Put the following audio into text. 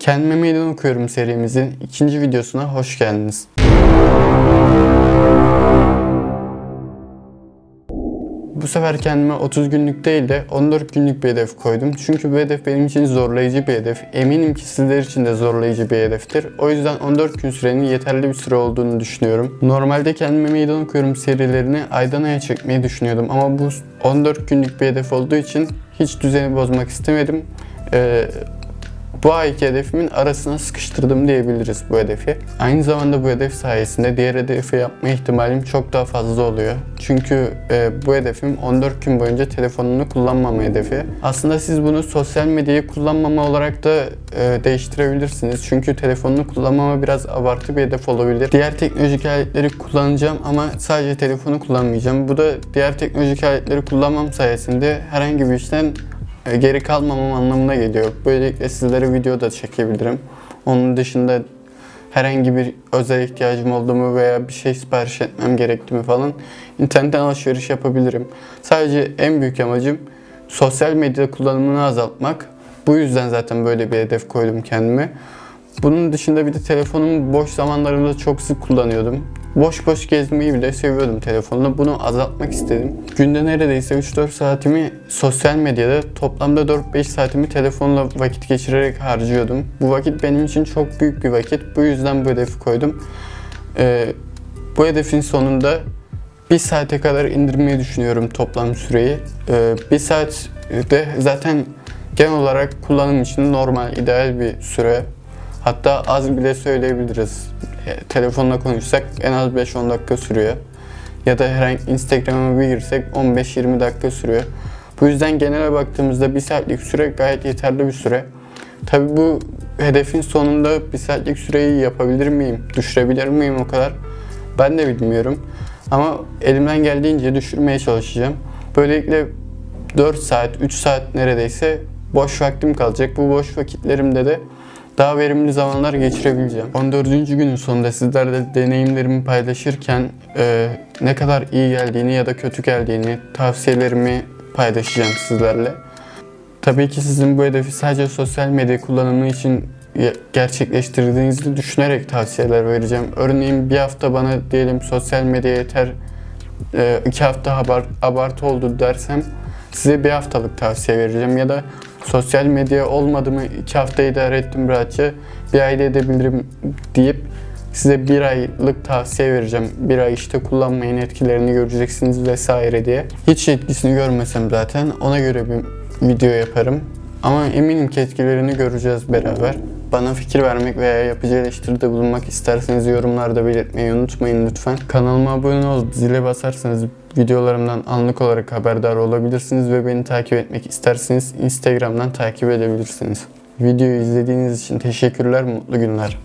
Kendime meydan okuyorum serimizin ikinci videosuna hoş geldiniz. Bu sefer kendime 30 günlük değil de 14 günlük bir hedef koydum. Çünkü bu hedef benim için zorlayıcı bir hedef. Eminim ki sizler için de zorlayıcı bir hedeftir. O yüzden 14 gün sürenin yeterli bir süre olduğunu düşünüyorum. Normalde kendime meydan okuyorum serilerini aydan aya çekmeyi düşünüyordum. Ama bu 14 günlük bir hedef olduğu için hiç düzeni bozmak istemedim. Ee, bu ayki hedefimin arasına sıkıştırdım diyebiliriz bu hedefi. Aynı zamanda bu hedef sayesinde diğer hedefi yapma ihtimalim çok daha fazla oluyor. Çünkü e, bu hedefim 14 gün boyunca telefonunu kullanmama hedefi. Aslında siz bunu sosyal medyayı kullanmama olarak da e, değiştirebilirsiniz. Çünkü telefonunu kullanmama biraz abartı bir hedef olabilir. Diğer teknolojik aletleri kullanacağım ama sadece telefonu kullanmayacağım. Bu da diğer teknolojik aletleri kullanmam sayesinde herhangi bir işten geri kalmamam anlamına geliyor. Böylelikle sizlere video da çekebilirim. Onun dışında herhangi bir özel ihtiyacım oldu mu veya bir şey sipariş etmem gerekti mi falan internetten alışveriş yapabilirim. Sadece en büyük amacım sosyal medya kullanımını azaltmak. Bu yüzden zaten böyle bir hedef koydum kendime. Bunun dışında bir de telefonumu boş zamanlarımda çok sık kullanıyordum. Boş boş gezmeyi bile seviyordum telefonla. Bunu azaltmak istedim. Günde neredeyse 3-4 saatimi sosyal medyada, toplamda 4-5 saatimi telefonla vakit geçirerek harcıyordum. Bu vakit benim için çok büyük bir vakit. Bu yüzden bu hedefi koydum. Ee, bu hedefin sonunda bir saate kadar indirmeyi düşünüyorum toplam süreyi. Ee, bir saat de zaten genel olarak kullanım için normal, ideal bir süre. Hatta az bile söyleyebiliriz. E, telefonla konuşsak en az 5-10 dakika sürüyor. Ya da herhangi Instagram'a bir girsek 15-20 dakika sürüyor. Bu yüzden genele baktığımızda bir saatlik süre gayet yeterli bir süre. Tabi bu hedefin sonunda bir saatlik süreyi yapabilir miyim, düşürebilir miyim o kadar ben de bilmiyorum. Ama elimden geldiğince düşürmeye çalışacağım. Böylelikle 4 saat, 3 saat neredeyse boş vaktim kalacak. Bu boş vakitlerimde de daha verimli zamanlar geçirebileceğim. 14. günün sonunda sizlerle deneyimlerimi paylaşırken e, ne kadar iyi geldiğini ya da kötü geldiğini, tavsiyelerimi paylaşacağım sizlerle. Tabii ki sizin bu hedefi sadece sosyal medya kullanımı için gerçekleştirdiğinizi düşünerek tavsiyeler vereceğim. Örneğin bir hafta bana diyelim sosyal medya yeter, e, iki hafta abart, abartı oldu dersem size bir haftalık tavsiye vereceğim ya da sosyal medya olmadı mı iki hafta idare ettim rahatça bir ayda edebilirim deyip size bir aylık tavsiye vereceğim. Bir ay işte kullanmayın etkilerini göreceksiniz vesaire diye. Hiç etkisini görmesem zaten ona göre bir video yaparım. Ama eminim ki etkilerini göreceğiz beraber. Bana fikir vermek veya yapıcı eleştiride bulunmak isterseniz yorumlarda belirtmeyi unutmayın lütfen. Kanalıma abone olup zile basarsanız videolarımdan anlık olarak haberdar olabilirsiniz ve beni takip etmek isterseniz Instagram'dan takip edebilirsiniz. Videoyu izlediğiniz için teşekkürler, mutlu günler.